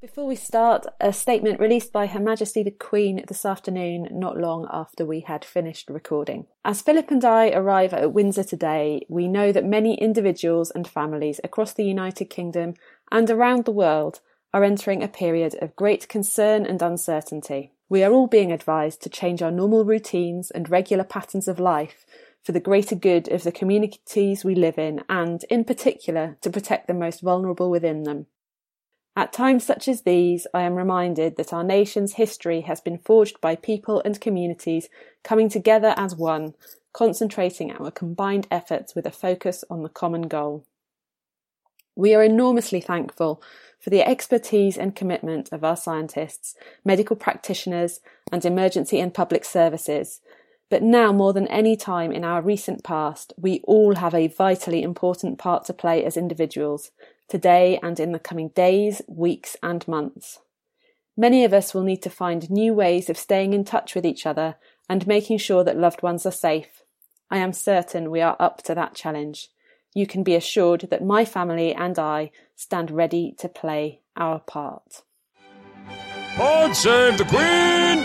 Before we start, a statement released by Her Majesty the Queen this afternoon, not long after we had finished recording. As Philip and I arrive at Windsor today, we know that many individuals and families across the United Kingdom and around the world are entering a period of great concern and uncertainty. We are all being advised to change our normal routines and regular patterns of life for the greater good of the communities we live in and, in particular, to protect the most vulnerable within them. At times such as these, I am reminded that our nation's history has been forged by people and communities coming together as one, concentrating our combined efforts with a focus on the common goal. We are enormously thankful for the expertise and commitment of our scientists, medical practitioners, and emergency and public services. But now more than any time in our recent past, we all have a vitally important part to play as individuals, today and in the coming days, weeks, and months. Many of us will need to find new ways of staying in touch with each other and making sure that loved ones are safe. I am certain we are up to that challenge. You can be assured that my family and I stand ready to play our part. God save the Queen!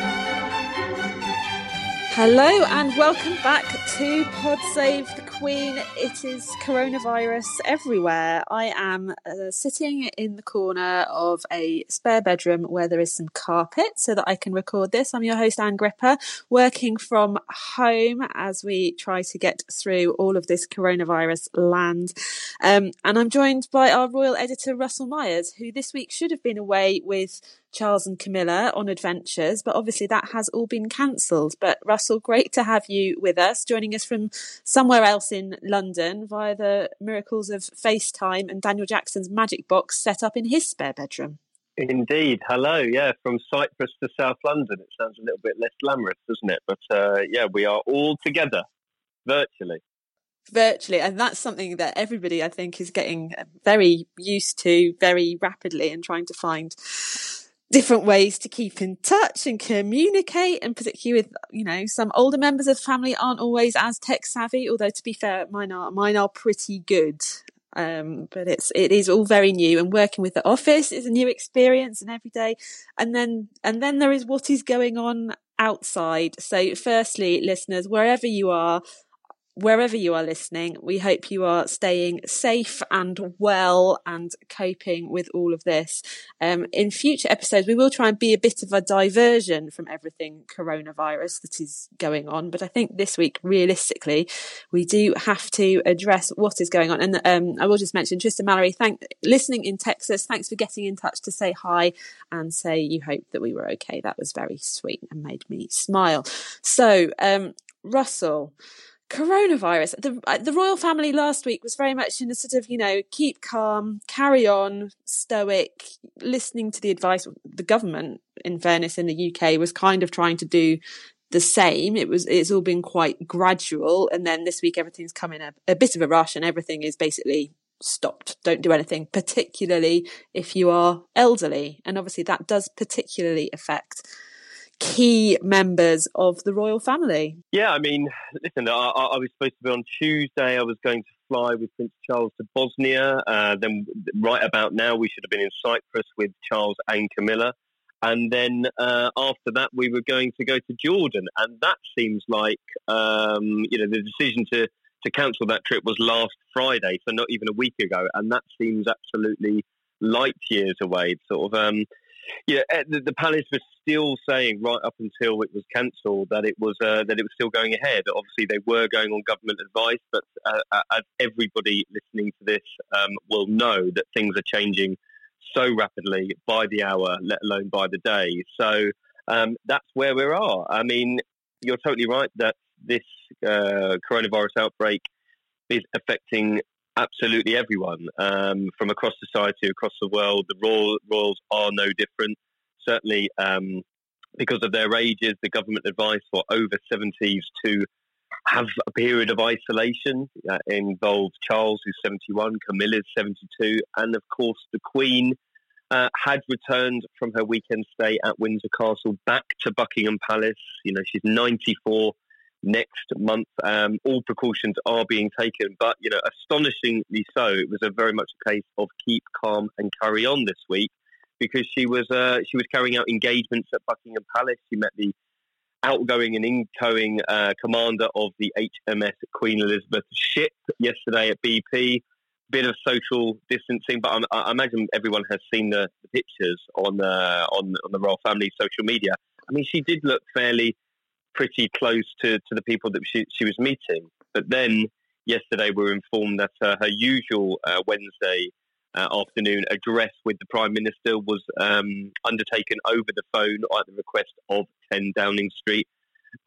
Hello and welcome back to Pod Save the Queen. It is coronavirus everywhere. I am uh, sitting in the corner of a spare bedroom where there is some carpet so that I can record this. I'm your host, Ann Gripper, working from home as we try to get through all of this coronavirus land. Um, and I'm joined by our royal editor, Russell Myers, who this week should have been away with Charles and Camilla on adventures, but obviously that has all been cancelled. But Russell, great to have you with us, joining us from somewhere else in London via the miracles of FaceTime and Daniel Jackson's magic box set up in his spare bedroom. Indeed. Hello. Yeah, from Cyprus to South London. It sounds a little bit less glamorous, doesn't it? But uh, yeah, we are all together virtually virtually and that's something that everybody i think is getting very used to very rapidly and trying to find different ways to keep in touch and communicate and particularly with you know some older members of family aren't always as tech savvy although to be fair mine are mine are pretty good. Um, but it's it is all very new and working with the office is a new experience and every day. And then and then there is what is going on outside. So firstly listeners wherever you are wherever you are listening, we hope you are staying safe and well and coping with all of this. Um, in future episodes, we will try and be a bit of a diversion from everything coronavirus that is going on. But I think this week, realistically, we do have to address what is going on. And um, I will just mention Tristan Mallory, thank listening in Texas. Thanks for getting in touch to say hi and say you hope that we were okay. That was very sweet and made me smile. So, um, Russell, coronavirus. The uh, the royal family last week was very much in a sort of you know keep calm carry on stoic listening to the advice the government in fairness in the UK was kind of trying to do the same. It was it's all been quite gradual. And then this week everything's come in a, a bit of a rush and everything is basically stopped. Don't do anything particularly if you are elderly. And obviously that does particularly affect key members of the royal family. Yeah, I mean, listen, I, I, was supposed to be on Tuesday. I was going to fly with Prince Charles to Bosnia. Uh, then, right about now, we should have been in Cyprus with Charles and Camilla. And then uh, after that, we were going to go to Jordan. And that seems like, um, you know, the decision to, to cancel that trip was last Friday, so not even a week ago. And that seems absolutely light years away. Sort of, um, yeah, eh, the, the, palace was still saying right up until it was cancelled that it was uh, that it was still going ahead. Obviously, they were going on government advice, but uh, uh, as everybody listening to this um, will know, that things are changing so rapidly by the hour, let alone by the day. So um, that's where we are. I mean, you're totally right that this uh, coronavirus outbreak is affecting absolutely everyone um, from across society, across the world. The Royal, Royals are no different. Certainly, um, because of their ages, the government advice for over 70s to have a period of isolation uh, involved Charles, who's 71, Camilla's 72, and of course the Queen. Uh, had returned from her weekend stay at Windsor Castle back to Buckingham Palace. You know, she's 94 next month. Um, all precautions are being taken, but you know, astonishingly so, it was a very much a case of keep calm and carry on this week because she was uh, she was carrying out engagements at Buckingham Palace. She met the outgoing and incoming uh, commander of the HMS Queen Elizabeth ship yesterday at BP. Bit of social distancing, but I, I imagine everyone has seen the, the pictures on uh, on on the royal family social media. I mean, she did look fairly pretty close to, to the people that she, she was meeting. But then yesterday we were informed that uh, her usual uh, Wednesday uh, afternoon address with the Prime Minister was um, undertaken over the phone at the request of 10 Downing Street.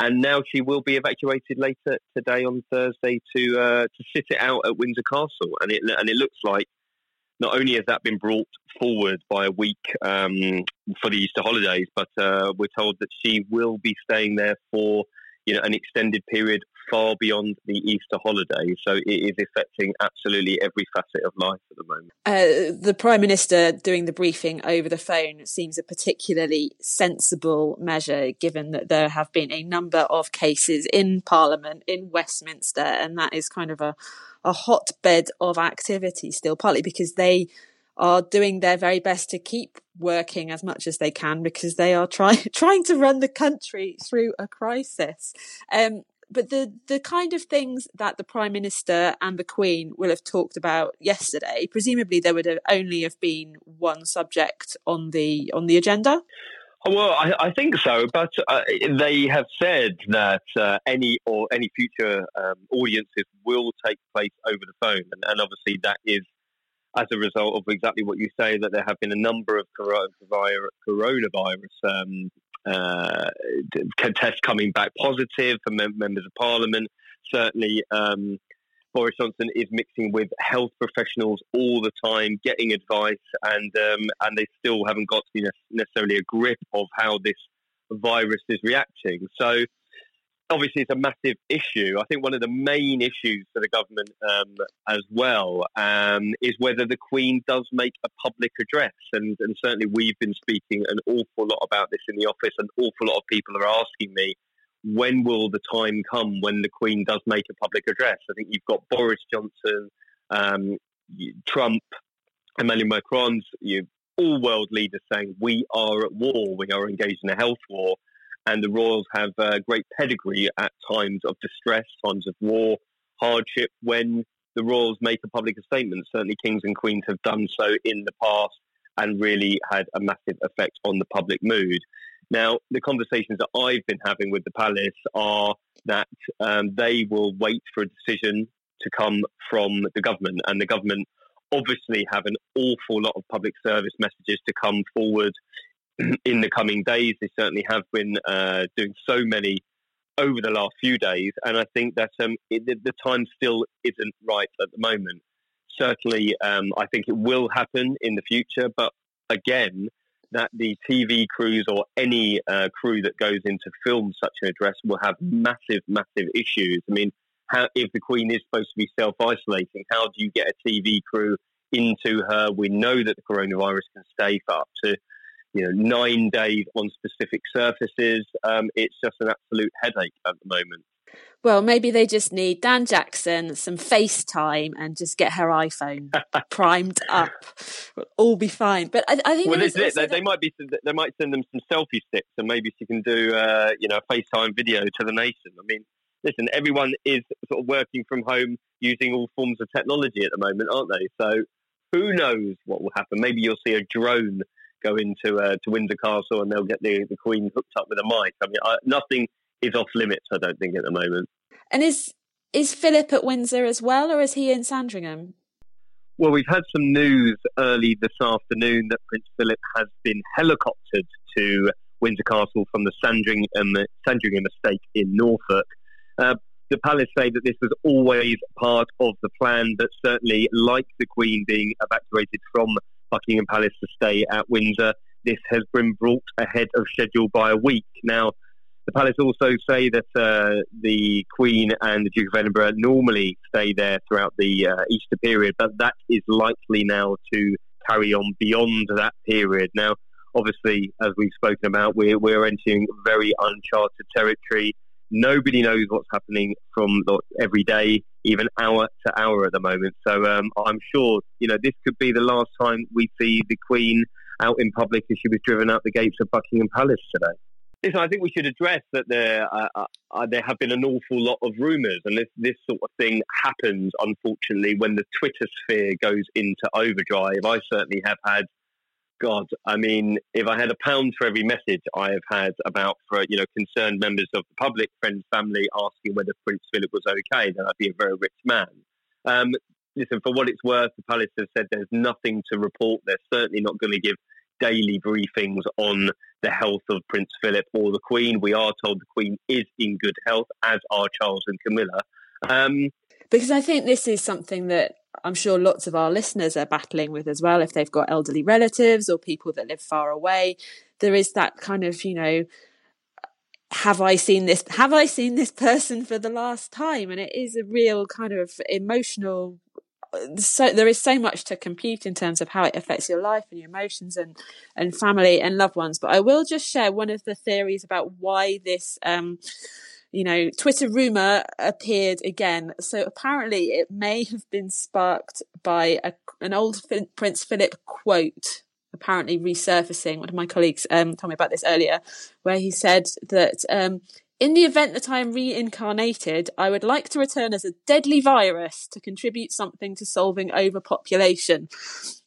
And now she will be evacuated later today on Thursday to uh, to sit it out at Windsor Castle. And it, and it looks like not only has that been brought forward by a week um, for the Easter holidays, but uh, we're told that she will be staying there for you know an extended period far beyond the Easter holiday. So it is affecting absolutely every facet of life at the moment. Uh, the Prime Minister doing the briefing over the phone seems a particularly sensible measure, given that there have been a number of cases in Parliament in Westminster, and that is kind of a a hotbed of activity still, partly because they are doing their very best to keep working as much as they can because they are trying trying to run the country through a crisis. Um, but the the kind of things that the prime minister and the queen will have talked about yesterday, presumably there would have only have been one subject on the on the agenda. Well, I, I, think so, but uh, they have said that uh, any or any future um, audiences will take place over the phone, and, and, obviously that is as a result of exactly what you say that there have been a number of coronavirus, um, uh, tests coming back positive for mem- members of parliament. Certainly, um, Boris Johnson is mixing with health professionals all the time, getting advice, and um, and they still haven't got to be necessarily a grip of how this virus is reacting. So obviously it's a massive issue. I think one of the main issues for the government um, as well um, is whether the Queen does make a public address. And, and, certainly we've been speaking an awful lot about this in the office. An awful lot of people are asking me when will the time come when the Queen does make a public address? I think you've got Boris Johnson, um, Trump, Emmanuel Macron, you all world leaders saying we are at war, we are engaged in a health war, and the royals have a great pedigree at times of distress, times of war, hardship. When the royals make a public statement, certainly kings and queens have done so in the past and really had a massive effect on the public mood. Now, the conversations that I've been having with the palace are that um, they will wait for a decision to come from the government, and the government obviously have an awful lot of public service messages to come forward in the coming days. They certainly have been uh, doing so many over the last few days, and I think that um, it, the time still isn't right at the moment. Certainly, um, I think it will happen in the future, but again, that the TV crews or any uh, crew that goes in to film such an address will have massive, massive issues. I mean, how, if the Queen is supposed to be self isolating, how do you get a TV crew into her? We know that the coronavirus can stay for up to you know nine days on specific surfaces. Um, it's just an absolute headache at the moment. Well, maybe they just need Dan Jackson, some FaceTime, and just get her iPhone primed up. We'll all be fine. But I, I think well, this is it. They, they, might be. They might send them some selfie sticks, and maybe she can do, uh, you know, a FaceTime video to the nation. I mean, listen, everyone is sort of working from home using all forms of technology at the moment, aren't they? So who knows what will happen? Maybe you'll see a drone go into uh, to Windsor Castle and they'll get the, the Queen hooked up with a mic. I mean, I, nothing is off limits. I don't think at the moment. And is is Philip at Windsor as well, or is he in Sandringham? Well, we've had some news early this afternoon that Prince Philip has been helicoptered to Windsor Castle from the Sandringham, Sandringham estate in Norfolk. Uh, the palace say that this was always part of the plan, but certainly, like the Queen being evacuated from Buckingham Palace to stay at Windsor, this has been brought ahead of schedule by a week. Now, the palace also say that uh, the Queen and the Duke of Edinburgh normally stay there throughout the uh, Easter period, but that is likely now to carry on beyond that period. Now, obviously, as we've spoken about, we're, we're entering very uncharted territory. Nobody knows what's happening from every day, even hour to hour at the moment. So um, I'm sure, you know, this could be the last time we see the Queen out in public as she was driven out the gates of Buckingham Palace today. Listen, I think we should address that there uh, uh, uh, there have been an awful lot of rumours, and this this sort of thing happens, unfortunately, when the Twitter sphere goes into overdrive. I certainly have had God, I mean, if I had a pound for every message I have had about for you know concerned members of the public, friends, family asking whether Prince Philip was okay, then I'd be a very rich man. Um, listen, for what it's worth, the palace has said there's nothing to report. They're certainly not going to give daily briefings on the health of Prince Philip or the Queen. We are told the Queen is in good health, as are Charles and Camilla. Um, because I think this is something that I'm sure lots of our listeners are battling with as well. If they've got elderly relatives or people that live far away, there is that kind of, you know, have I seen this? Have I seen this person for the last time? And it is a real kind of emotional. So there is so much to compute in terms of how it affects your life and your emotions and and family and loved ones. But I will just share one of the theories about why this. Um, you know, Twitter rumor appeared again. So apparently it may have been sparked by a, an old Prince Philip quote apparently resurfacing. One of my colleagues um, told me about this earlier, where he said that um, in the event that I am reincarnated, I would like to return as a deadly virus to contribute something to solving overpopulation.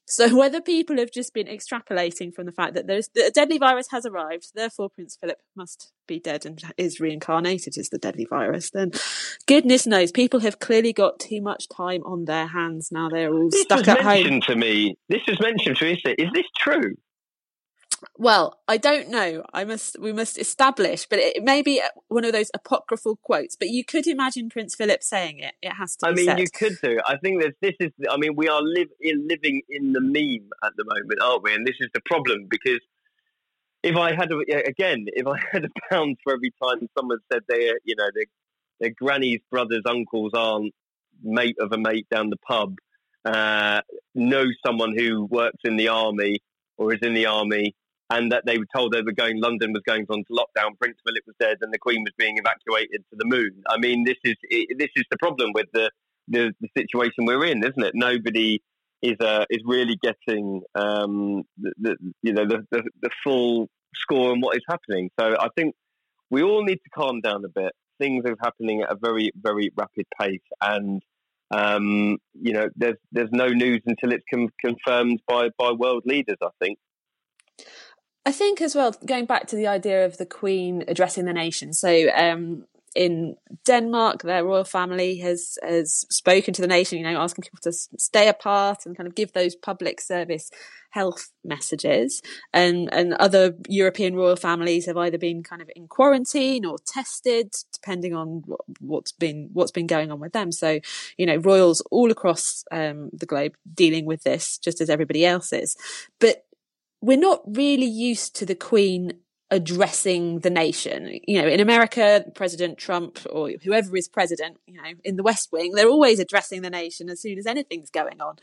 So whether people have just been extrapolating from the fact that there's a deadly virus has arrived, therefore Prince Philip must be dead and is reincarnated as the deadly virus, then goodness knows people have clearly got too much time on their hands now. They're all this stuck at home. To me, this was mentioned to me. Is this true? Well, I don't know. I must, we must establish, but it may be one of those apocryphal quotes. But you could imagine Prince Philip saying it. It has to. I mean, said. you could do. I think that this is. I mean, we are live in, living in the meme at the moment, aren't we? And this is the problem because if I had a, again, if I had a pound for every time someone said they, you know, their, their granny's brothers, uncles, aunt, mate of a mate down the pub, uh, know someone who works in the army or is in the army and that they were told they were going, London was going on to lockdown, Prince Philip was dead, and the Queen was being evacuated to the moon. I mean, this is this is the problem with the, the, the situation we're in, isn't it? Nobody is uh, is really getting um, the, the, you know the, the, the full score on what is happening. So I think we all need to calm down a bit. Things are happening at a very very rapid pace, and um, you know there's there's no news until it's com- confirmed by by world leaders. I think. I think as well, going back to the idea of the Queen addressing the nation. So, um, in Denmark, their royal family has has spoken to the nation, you know, asking people to stay apart and kind of give those public service health messages. And and other European royal families have either been kind of in quarantine or tested, depending on what's been what's been going on with them. So, you know, royals all across um, the globe dealing with this, just as everybody else is. But we're not really used to the Queen addressing the nation. You know, in America, President Trump or whoever is president, you know, in the West Wing, they're always addressing the nation as soon as anything's going on.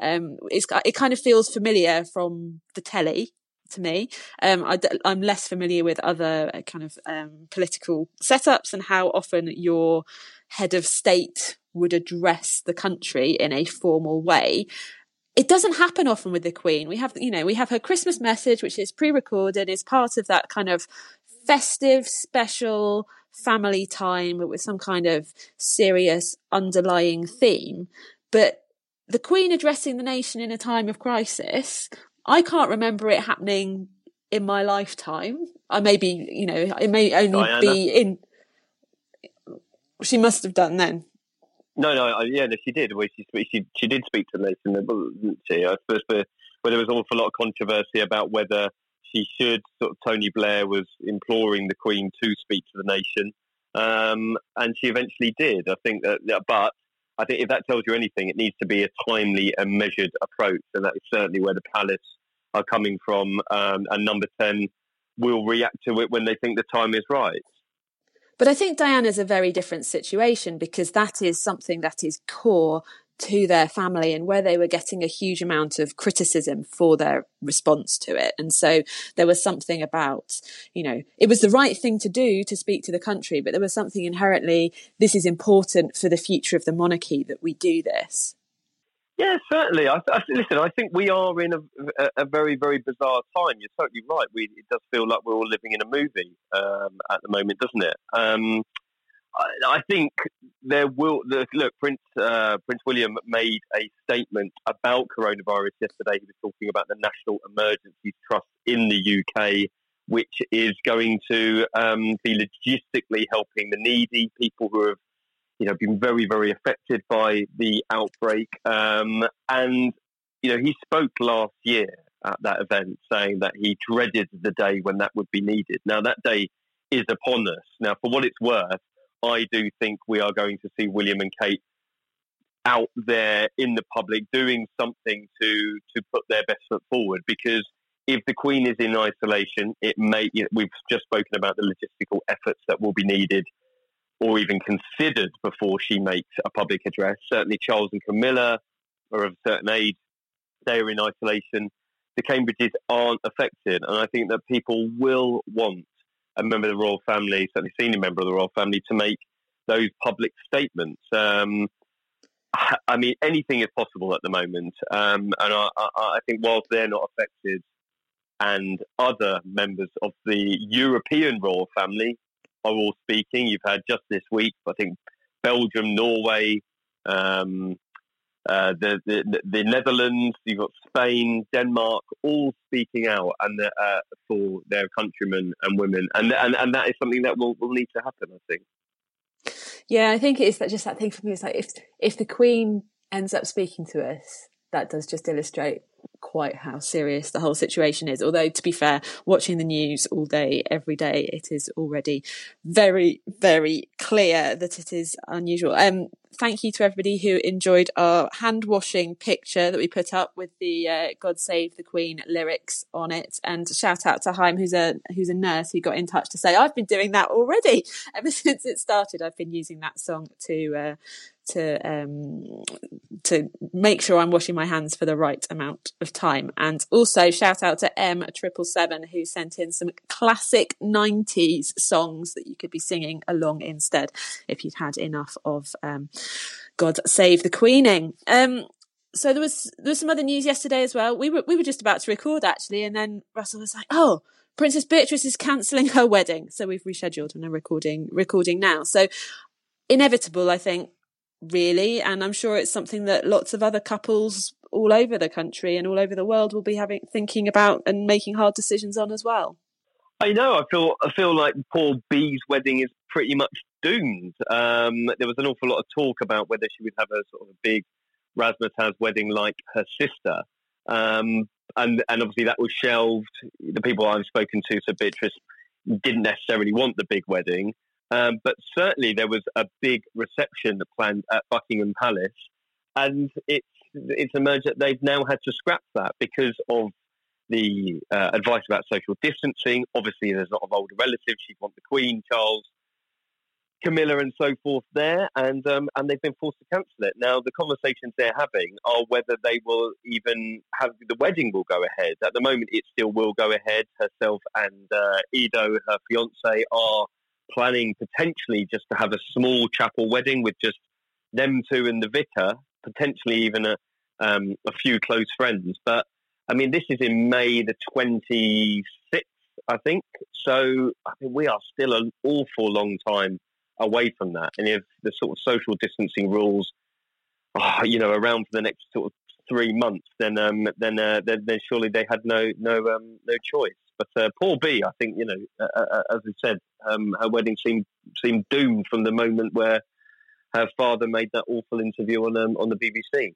Um, it kind of feels familiar from the telly to me. Um, I, am less familiar with other uh, kind of um, political setups and how often your head of state would address the country in a formal way it doesn't happen often with the Queen. We have, you know, we have her Christmas message, which is pre-recorded, is part of that kind of festive, special family time, but with some kind of serious underlying theme. But the Queen addressing the nation in a time of crisis, I can't remember it happening in my lifetime. I may be, you know, it may only Diana. be in. She must have done then. No, no, yeah, no, she did. Well, she, she she did speak to the nation, didn't she? I suppose where, where there was an awful lot of controversy about whether she should. Sort of Tony Blair was imploring the Queen to speak to the nation, um, and she eventually did. I think that, but I think if that tells you anything, it needs to be a timely and measured approach, and that is certainly where the palace are coming from. Um, and number ten will react to it when they think the time is right. But I think Diana's a very different situation because that is something that is core to their family and where they were getting a huge amount of criticism for their response to it. And so there was something about, you know, it was the right thing to do to speak to the country, but there was something inherently, this is important for the future of the monarchy that we do this. Yeah, certainly. I, I, listen, I think we are in a, a, very, very bizarre time. You're totally right. We, it does feel like we're all living in a movie um, at the moment, doesn't it? Um, I, think there will look. Prince uh, Prince William made a statement about coronavirus yesterday. He was talking about the National Emergency Trust in the UK, which is going to um, be logistically helping the needy, people who have, you know, been very very affected by the outbreak. Um, and you know, he spoke last year at that event, saying that he dreaded the day when that would be needed. Now that day is upon us. Now, for what it's worth I do think we are going to see William and Kate out there in the public doing something to to put their best foot forward because if the Queen is in isolation, it may. You know, we've just spoken about the logistical efforts that will be needed, or even considered before she makes a public address. Certainly, Charles and Camilla are of a certain age; they are in isolation. The Cambridges aren't affected, and I think that people will want a member of the royal family, certainly senior member of the royal family, to make those public statements. Um, I mean, anything is possible at the moment, um, and I, I, I, think whilst they're not affected, and other members of the European royal family are all speaking. You've had just this week, I think, Belgium, Norway, um, uh, the, the, the Netherlands, you've got Spain, Denmark, all speaking out and uh, for their countrymen and women, and and and that is something that will will need to happen. I think. Yeah, I think it's that just that thing for me. It's like if if the Queen ends up speaking to us, that does just illustrate quite how serious the whole situation is. Although, to be fair, watching the news all day, every day, it is already very, very clear that it is unusual. Um, thank you to everybody who enjoyed our hand washing picture that we put up with the uh, "God Save the Queen" lyrics on it. And shout out to Haim, who's a who's a nurse, who got in touch to say I've been doing that already ever since it started. I've been using that song to uh, to um, to make sure I'm washing my hands for the right amount of time. And also shout out to M triple seven who sent in some classic '90s songs that you could be singing along instead if you'd had enough of um, God Save the Queening. Um, so there was there was some other news yesterday as well. We were we were just about to record actually, and then Russell was like, "Oh." Princess Beatrice is cancelling her wedding, so we've rescheduled and are recording recording now. So inevitable, I think, really. And I'm sure it's something that lots of other couples all over the country and all over the world will be having thinking about and making hard decisions on as well. I know. I feel. I feel like poor B's wedding is pretty much doomed. Um, there was an awful lot of talk about whether she would have a sort of a big razzmatazz wedding like her sister, um, and and obviously that was shelved. The people I've spoken to, so Beatrice didn't necessarily want the big wedding. Um, but certainly there was a big reception planned at Buckingham Palace, and it's it's emerged that they've now had to scrap that because of the uh, advice about social distancing. Obviously, there's a lot of older relatives. She'd want the Queen, Charles, Camilla, and so forth there, and um, and they've been forced to cancel it. Now, the conversations they're having are whether they will even have the wedding will go ahead. At the moment, it still will go ahead. Herself and uh, Edo, her fiance, are planning potentially just to have a small chapel wedding with just them two and the vicar, potentially even a, um, a few close friends. But I mean, this is in May the 26th, I think. So I think we are still an awful long time away from that. And if the sort of social distancing rules oh, you know, around for the next sort of three months, then um, then, uh, then, then surely they had no no um, no choice. But uh, poor B, I think you know, uh, uh as we said, um, her wedding seemed seemed doomed from the moment where her father made that awful interview on um, on the BBC.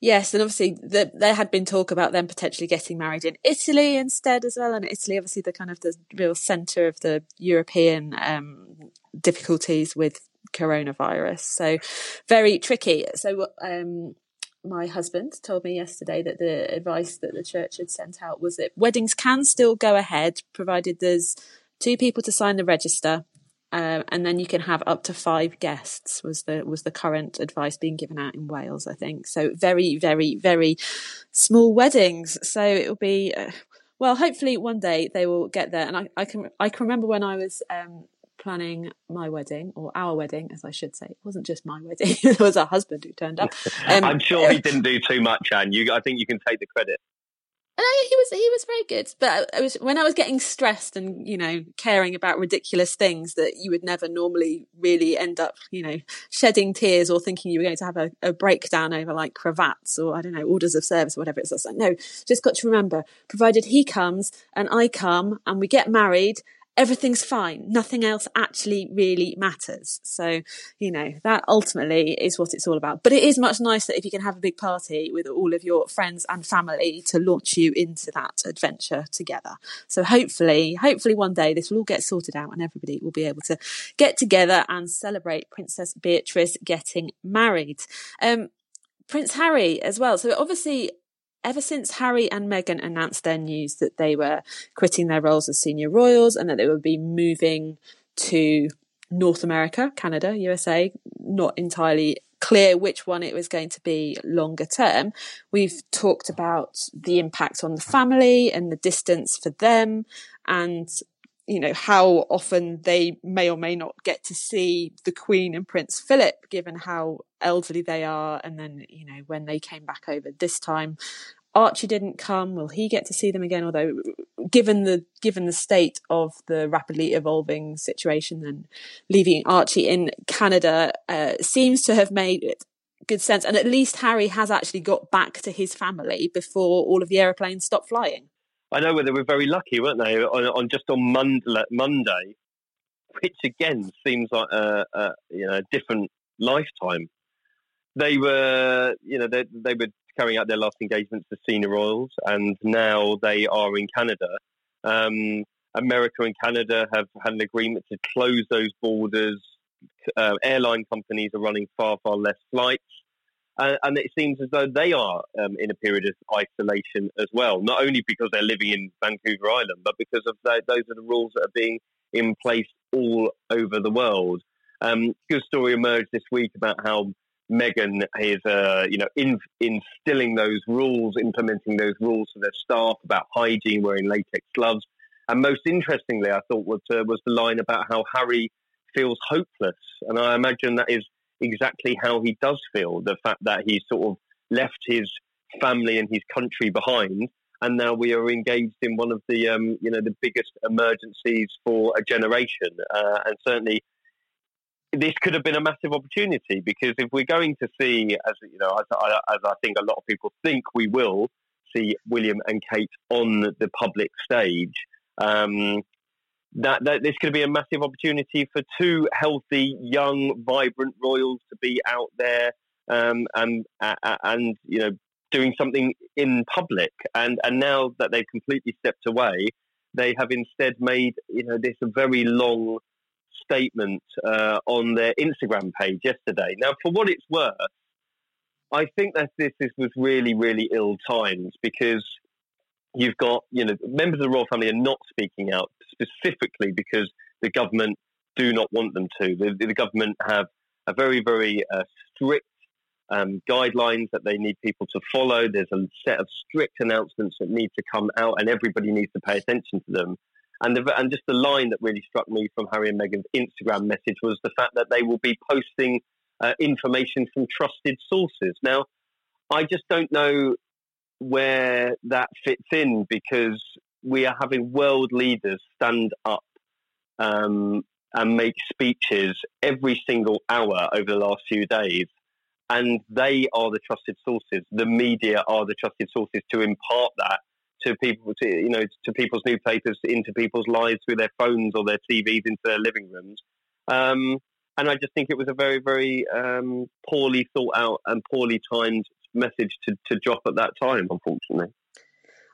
Yes, and obviously the, there had been talk about them potentially getting married in Italy instead as well, and Italy obviously the kind of the real centre of the European um, difficulties with coronavirus. So very tricky. So um, my husband told me yesterday that the advice that the church had sent out was that weddings can still go ahead provided there's two people to sign the register uh, and then you can have up to five guests was the was the current advice being given out in Wales I think. So very very very small weddings. So it will be uh, well hopefully one day they will get there. And I, I can I can remember when I was um, planning my wedding or our wedding, as I should say. It wasn't just my wedding; it was a husband who turned up. Um, I'm sure he didn't do too much, Ann. You, I think you can take the credit. Uh, he was he was very good, but I was when I was getting stressed and you know caring about ridiculous things that you would never normally really end up you know shedding tears or thinking you were going to have a, a breakdown over like cravats or I don't know orders of service or whatever. It's like no, just got to remember, provided he comes and I come and we get married everything's fine. Nothing else actually really matters. So, you know, that ultimately is what it's all about. But it is much nicer if you can have a big party with all of your friends and family to launch you into that adventure together. So hopefully, hopefully one day this will all get sorted out and everybody will be able to get together and celebrate Princess Beatrice getting married. Um, Prince Harry as well. So obviously ever since Harry and Meghan announced their news that they were quitting their roles as senior royals and that they would be moving to North America, Canada, USA, not entirely clear which one it was going to be longer term. We've talked about the impact on the family and the distance for them and you know how often they may or may not get to see the queen and prince philip given how elderly they are and then you know when they came back over this time Archie didn't come. Will he get to see them again? Although, given the given the state of the rapidly evolving situation, then leaving Archie in Canada uh, seems to have made good sense. And at least Harry has actually got back to his family before all of the aeroplanes stopped flying. I know where they were very lucky, weren't they? On, on just on Monday, which again seems like a, a you know different lifetime. They were, you know, they, they were carrying out their last engagements to senior royals, and now they are in Canada. Um, America and Canada have had an agreement to close those borders. Uh, airline companies are running far, far less flights. Uh, and it seems as though they are um, in a period of isolation as well, not only because they're living in Vancouver Island, but because of the, those are the rules that are being in place all over the world. Um, good story emerged this week about how Meghan is, uh, you know, in, instilling those rules, implementing those rules for their staff about hygiene, wearing latex gloves. And most interestingly, I thought was, uh, was the line about how Harry feels hopeless. And I imagine that is exactly how he does feel the fact that he sort of left his family and his country behind. And now we are engaged in one of the, um, you know, the biggest emergencies for a generation. Uh, and certainly this could have been a massive opportunity because if we're going to see, as you know, as, as, I think a lot of people think we will see William and Kate on the public stage, um, that, that this could be a massive opportunity for two healthy, young, vibrant royals to be out there um, and and you know doing something in public. And and now that they've completely stepped away, they have instead made you know this very long statement uh, on their Instagram page yesterday. Now, for what it's worth, I think that this, this was really, really ill timed because you've got, you know, members of the royal family are not speaking out specifically because the government do not want them to. The, the government have a very, very uh, strict um, guidelines that they need people to follow. There's a set of strict announcements that need to come out, and everybody needs to pay attention to them. And, the, and just the line that really struck me from Harry and Meghan's Instagram message was the fact that they will be posting uh, information from trusted sources. Now, I just don't know where that fits in because we are having world leaders stand up um, and make speeches every single hour over the last few days and they are the trusted sources. The media are the trusted sources to impart that to people, to, you know, to people's newspapers, into people's lives through their phones or their TVs into their living rooms. Um, and I just think it was a very, very um, poorly thought out and poorly timed message to, to drop at that time, unfortunately.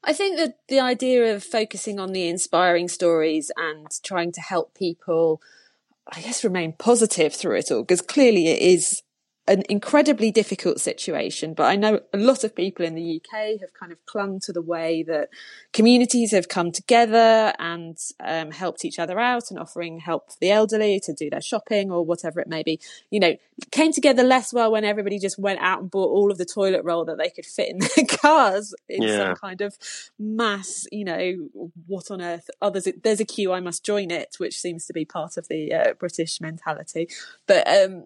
I think that the idea of focusing on the inspiring stories and trying to help people, I guess, remain positive through it all, because clearly it is an incredibly difficult situation, but I know a lot of people in the UK have kind of clung to the way that communities have come together and um, helped each other out and offering help for the elderly to do their shopping or whatever it may be. You know, came together less well when everybody just went out and bought all of the toilet roll that they could fit in their cars in yeah. some kind of mass, you know, what on earth? Oh, there's a, there's a queue, I must join it, which seems to be part of the uh, British mentality. But, um,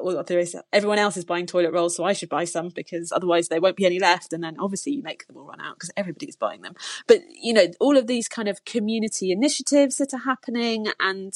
well, there is everyone else is buying toilet rolls, so I should buy some because otherwise there won't be any left. And then obviously you make them all run out because everybody's buying them. But, you know, all of these kind of community initiatives that are happening and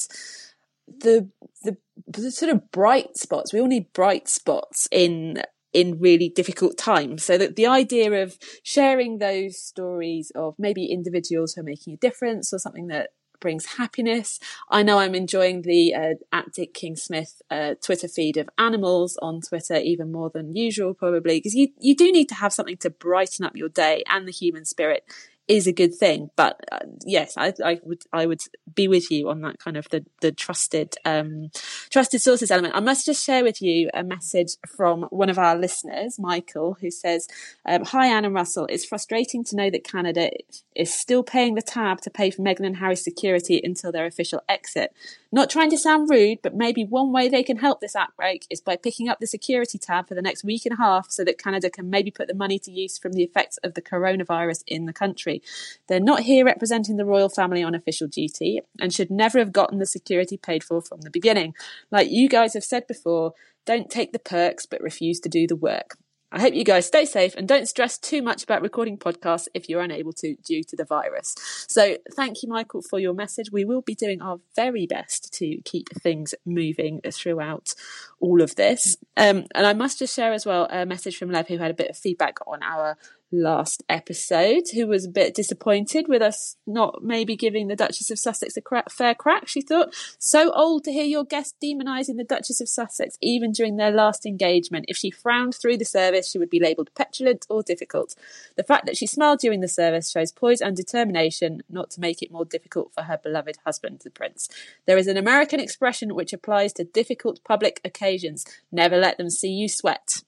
the, the, the sort of bright spots, we all need bright spots in in really difficult times. So that the idea of sharing those stories of maybe individuals who are making a difference or something that brings happiness. I know I'm enjoying the uh, at Dick King Smith uh, Twitter feed of animals on Twitter even more than usual, probably because you you do need to have something to brighten up your day and the human spirit is a good thing. But uh, yes, I, I, would I would be with you on that kind of the the trusted um, trusted sources element. I must just share with you a message from one of our listeners, Michael, who says, um, "Hi Ann and Russell. It's frustrating to know that Canada is still paying the tab to pay for Meghan and Harry's security until their official exit. Not trying to sound rude, but maybe one way they can help this outbreak is by picking up the security tab for the next week and a half so that Canada can maybe put the money to use from the effects of the coronavirus in the country. They're not here representing the royal family on official duty and should never have gotten the security paid for from the beginning. Like you guys have said before, don't take the perks but refuse to do the work. I hope you guys stay safe and don't stress too much about recording podcasts if you're unable to due to the virus. So, thank you, Michael, for your message. We will be doing our very best to keep things moving throughout all of this. Um, and I must just share as well a message from Lev, who had a bit of feedback on our last episode, who was a bit disappointed with us not maybe giving the Duchess of Sussex a cra- fair crack. She thought, so old to hear your guest demonising the Duchess of Sussex even during their last engagement. If she frowned through the service, she would be labelled petulant or difficult. The fact that she smiled during the service shows poise and determination not to make it more difficult for her beloved husband, the Prince. There is an American expression which applies to difficult public occasions never let them see you sweat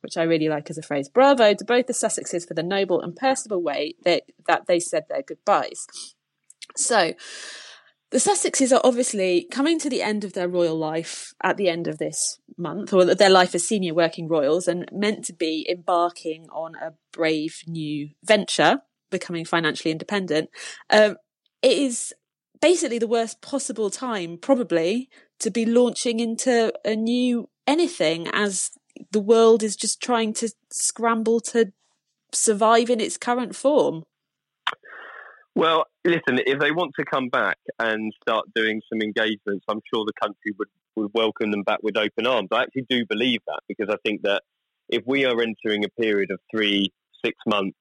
which I really like as a phrase. Bravo to both the Sussexes for the noble and personable way that, that they said their goodbyes. So, the Sussexes are obviously coming to the end of their royal life at the end of this month, or their life as senior working royals, and meant to be embarking on a brave new venture, becoming financially independent. Um, it is basically the worst possible time, probably, to be launching into a new anything as the world is just trying to scramble to survive in its current form? Well, listen, if they want to come back and start doing some engagements, I'm sure the country would, would welcome them back with open arms. I actually do believe that because I think that if we are entering a period of three, six months,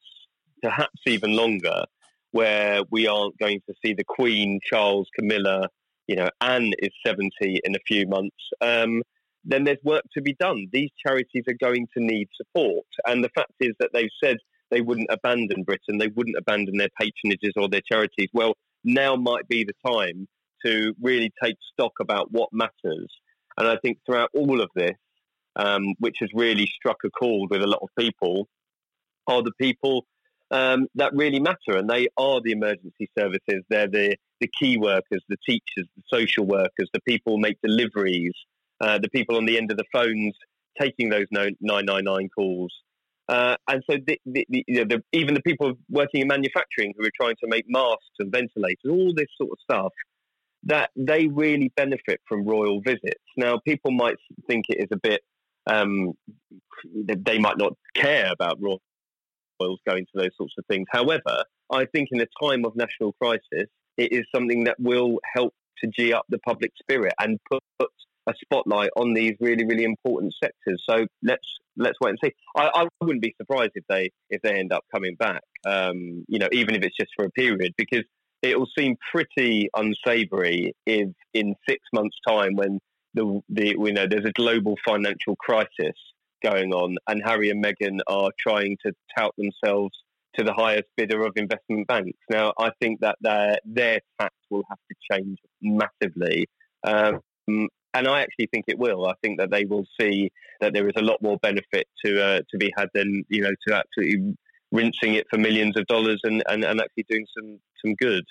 perhaps even longer, where we aren't going to see the Queen, Charles, Camilla, you know, Anne is 70 in a few months. Um, then there's work to be done. These charities are going to need support. And the fact is that they've said they wouldn't abandon Britain, they wouldn't abandon their patronages or their charities. Well, now might be the time to really take stock about what matters. And I think throughout all of this, um, which has really struck a chord with a lot of people, are the people um, that really matter. And they are the emergency services. They're the, the key workers, the teachers, the social workers, the people who make deliveries, uh, the people on the end of the phones taking those 999 calls. Uh, and so the, the, the, you know, even the people working in manufacturing who are trying to make masks and ventilators, all this sort of stuff, that they really benefit from royal visits. Now, people might think it is a bit, um, they might not care about royals going to those sorts of things. However, I think in a time of national crisis, it is something that will help to gee up the public spirit and put a spotlight on these really, really important sectors. So let's let's wait and see. I, I wouldn't be surprised if they if they end up coming back. Um, you know, even if it's just for a period, because it will seem pretty unsavoury if in six months' time, when the, the you know there's a global financial crisis going on, and Harry and Meghan are trying to tout themselves to the highest bidder of investment banks. Now, I think that their their tax will have to change massively. Um, and I actually think it will. I think that they will see that there is a lot more benefit to uh, to be had than you know to actually rinsing it for millions of dollars and, and, and actually doing some some good.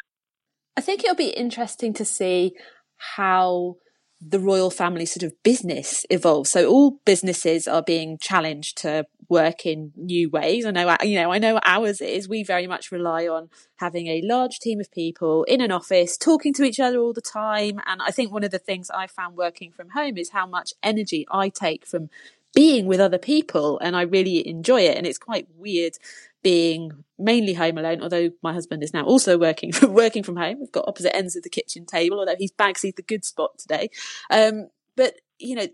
I think it'll be interesting to see how the royal family sort of business evolves. So all businesses are being challenged to work in new ways. I know, you know, I know ours is. We very much rely on having a large team of people in an office talking to each other all the time. And I think one of the things I found working from home is how much energy I take from being with other people and I really enjoy it. And it's quite weird being mainly home alone, although my husband is now also working from working from home. We've got opposite ends of the kitchen table, although he's Bagsy's the good spot today. Um, but you know,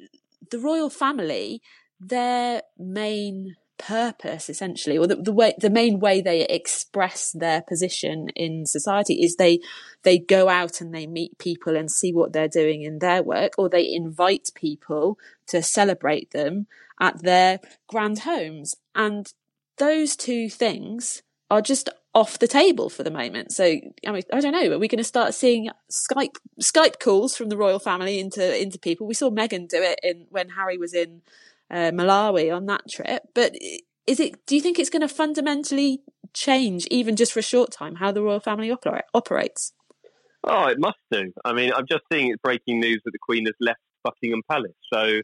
the royal family, their main purpose essentially or the, the way the main way they express their position in society is they they go out and they meet people and see what they're doing in their work or they invite people to celebrate them at their grand homes and those two things are just off the table for the moment. So I mean, I don't know. Are we going to start seeing Skype Skype calls from the royal family into into people? We saw Meghan do it in when Harry was in uh, Malawi on that trip. But is it? Do you think it's going to fundamentally change, even just for a short time, how the royal family operate, operates? Oh, it must do. I mean, I'm just seeing it's breaking news that the Queen has left Buckingham Palace. So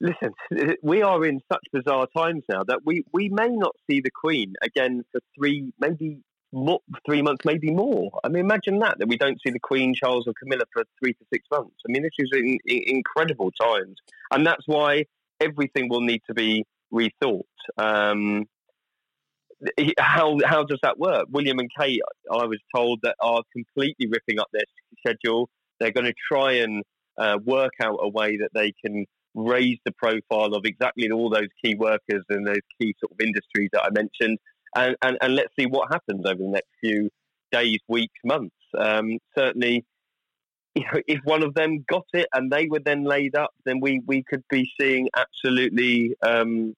listen, we are in such bizarre times now that we, we may not see the Queen again for three, maybe more, three months, maybe more. I mean, imagine that, that we don't see the Queen, Charles, or Camilla for three to six months. I mean, this is in, in, incredible times. And that's why everything will need to be rethought. Um, how how does that work? William and Kate, I was told, that are completely ripping up their schedule. They're going to try and uh, work out a way that they can raise the profile of exactly all those key workers and those key sort of industries that I mentioned, and, and, and let's see what happens over the next few days, weeks, months. Um, certainly, you know, if one of them got it and they were then laid up, then we, we could be seeing absolutely um,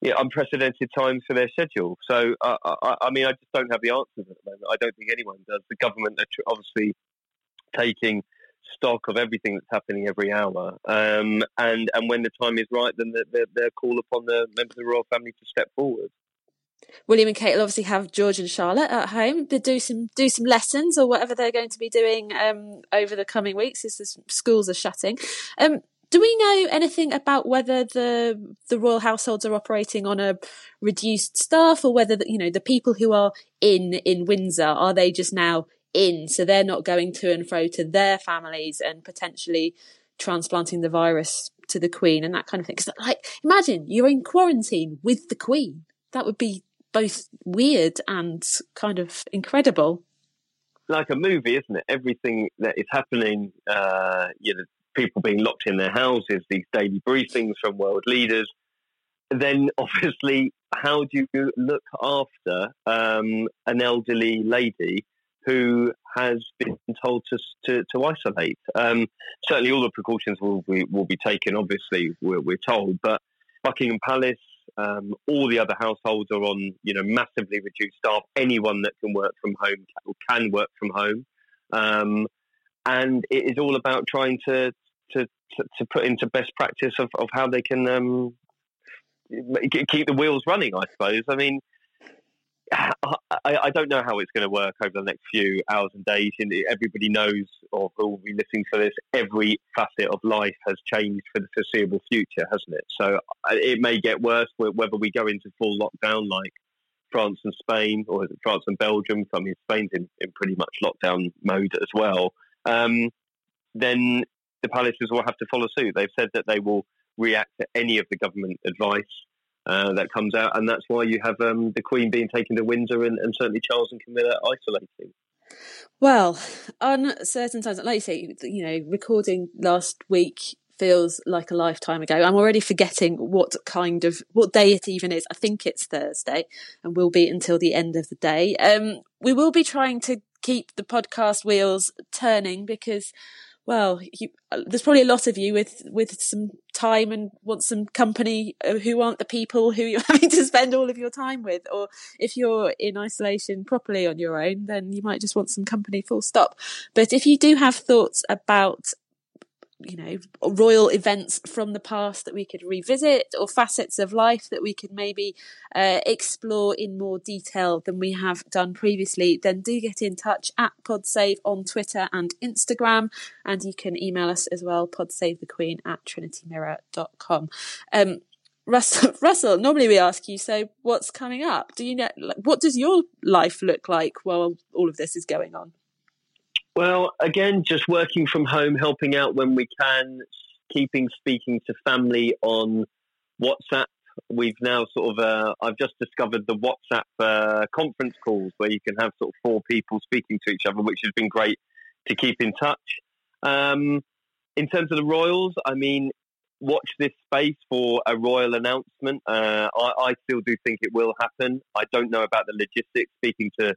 yeah, unprecedented times for their schedule. So, uh, I, I, mean, I just don't have the answers at the moment. I don't think anyone does. The government are obviously taking stock of everything that's happening every hour. Um, and and when the time is right, then they, call upon the members of the royal family to step forward. William and Kate will obviously have George and Charlotte at home to do some do some lessons or whatever they're going to be doing um, over the coming weeks as the schools are shutting. Um, do we know anything about whether the the royal households are operating on a reduced staff or whether the, you know the people who are in in Windsor are they just now in, so they're not going to and fro to their families and potentially transplanting the virus to the Queen and that kind of thing. Because, like, imagine you're in quarantine with the Queen. That would be both weird and kind of incredible. Like a movie, isn't it? Everything that is happening, uh, you know, people being locked in their houses, these daily briefings from world leaders. Then, obviously, how do you look after um, an elderly lady who has been told to to, to isolate. Um, certainly, all the precautions will be will be taken. Obviously, we're, we're told, but Buckingham Palace, um, all the other households are on you know massively reduced staff. Anyone that can work from home can, work from home, um, and it is all about trying to to, to, to put into best practice of, of how they can um, keep the wheels running. I suppose. I mean I, I, don't know how it's going to work over the next few hours and days. Everybody knows, or who will be listening to this, every facet of life has changed for the foreseeable future, hasn't it? So uh, it may get worse whether we go into full lockdown like France and Spain, or France and Belgium. I mean, Spain's in, in pretty much lockdown mode as well. Um, then the palaces will have to follow suit. They've said that they will react to any of the government advice uh, that comes out, and that's why you have um, the Queen being taken to Windsor and, and, certainly Charles and Camilla isolating. Well, on certain times, like you say, you know, recording last week feels like a lifetime ago. I'm already forgetting what kind of what day it even is. I think it's Thursday and will be until the end of the day. Um, we will be trying to keep the podcast wheels turning because well, you, uh, there's probably a lot of you with with some time and want some company uh, who aren't the people who you're having to spend all of your time with. Or if you're in isolation properly on your own, then you might just want some company. Full stop. But if you do have thoughts about you know, royal events from the past that we could revisit or facets of life that we could maybe uh, explore in more detail than we have done previously, then do get in touch at PodSave on Twitter and Instagram. And you can email us as well, podsavethequeen at trinitymirror.com. Um, Russell, Russell, normally we ask you, so what's coming up? Do you know, what does your life look like while all of this is going on? Well, again, just working from home, helping out when we can, keeping speaking to family on WhatsApp. We've now sort of, uh, I've just discovered the WhatsApp uh, conference calls where you can have sort of four people speaking to each other, which has been great to keep in touch. Um, in terms of the Royals, I mean, watch this space for a royal announcement. Uh, I, I, still do think it will happen. I don't know about the logistics. Speaking to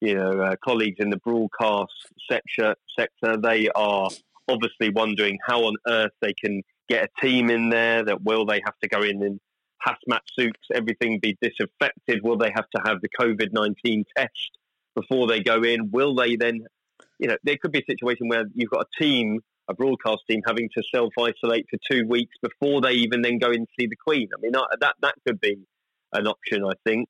you know, uh, colleagues in the broadcast sector, sector, they are obviously wondering how on earth they can get a team in there. That will they have to go in in hazmat suits, everything be disinfected? Will they have to have the COVID nineteen test before they go in? Will they then? You know, there could be a situation where you've got a team, a broadcast team, having to self isolate for two weeks before they even then go and see the Queen. I mean, that that could be an option, I think.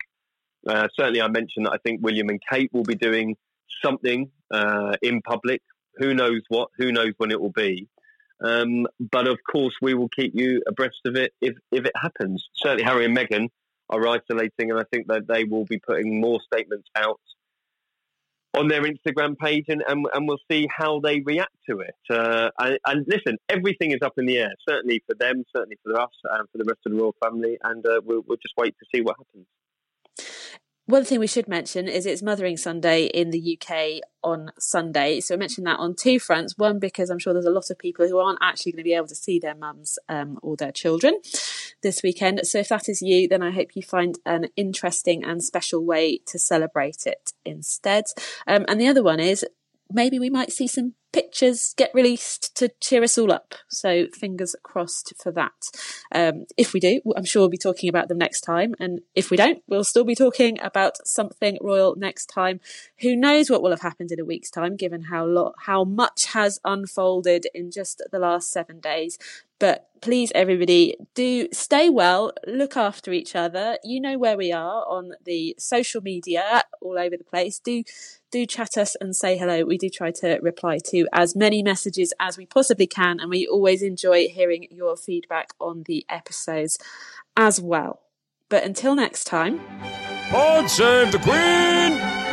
Uh, certainly, I mentioned that I think William and Kate will be doing something uh, in public. Who knows what? Who knows when it will be? Um, but of course, we will keep you abreast of it if, if it happens. Certainly, Harry and Meghan are isolating, and I think that they will be putting more statements out on their Instagram page, and, and, and we'll see how they react to it. Uh, and, and, listen, everything is up in the air, certainly for them, certainly for us, and for the rest of the royal family, and uh, we'll, we'll just wait to see what happens. One thing we should mention is it's Mothering Sunday in the UK on Sunday. So I mentioned that on two fronts. One, because I'm sure there's a lot of people who aren't actually going to be able to see their mums um, or their children this weekend. So if that is you, then I hope you find an interesting and special way to celebrate it instead. Um, and the other one is maybe we might see some pictures get released to cheer us all up. So fingers crossed for that. Um, if we do, I'm sure we'll be talking about them next time. And if we don't, we'll still be talking about something royal next time. Who knows what will have happened in a week's time, given how lot, how much has unfolded in just the last seven days. But please, everybody, do stay well, look after each other. You know where we are on the social media all over the place. Do do chat us and say hello. We do try to reply to as many messages as we possibly can, and we always enjoy hearing your feedback on the episodes as well. But until next time, God save the Queen!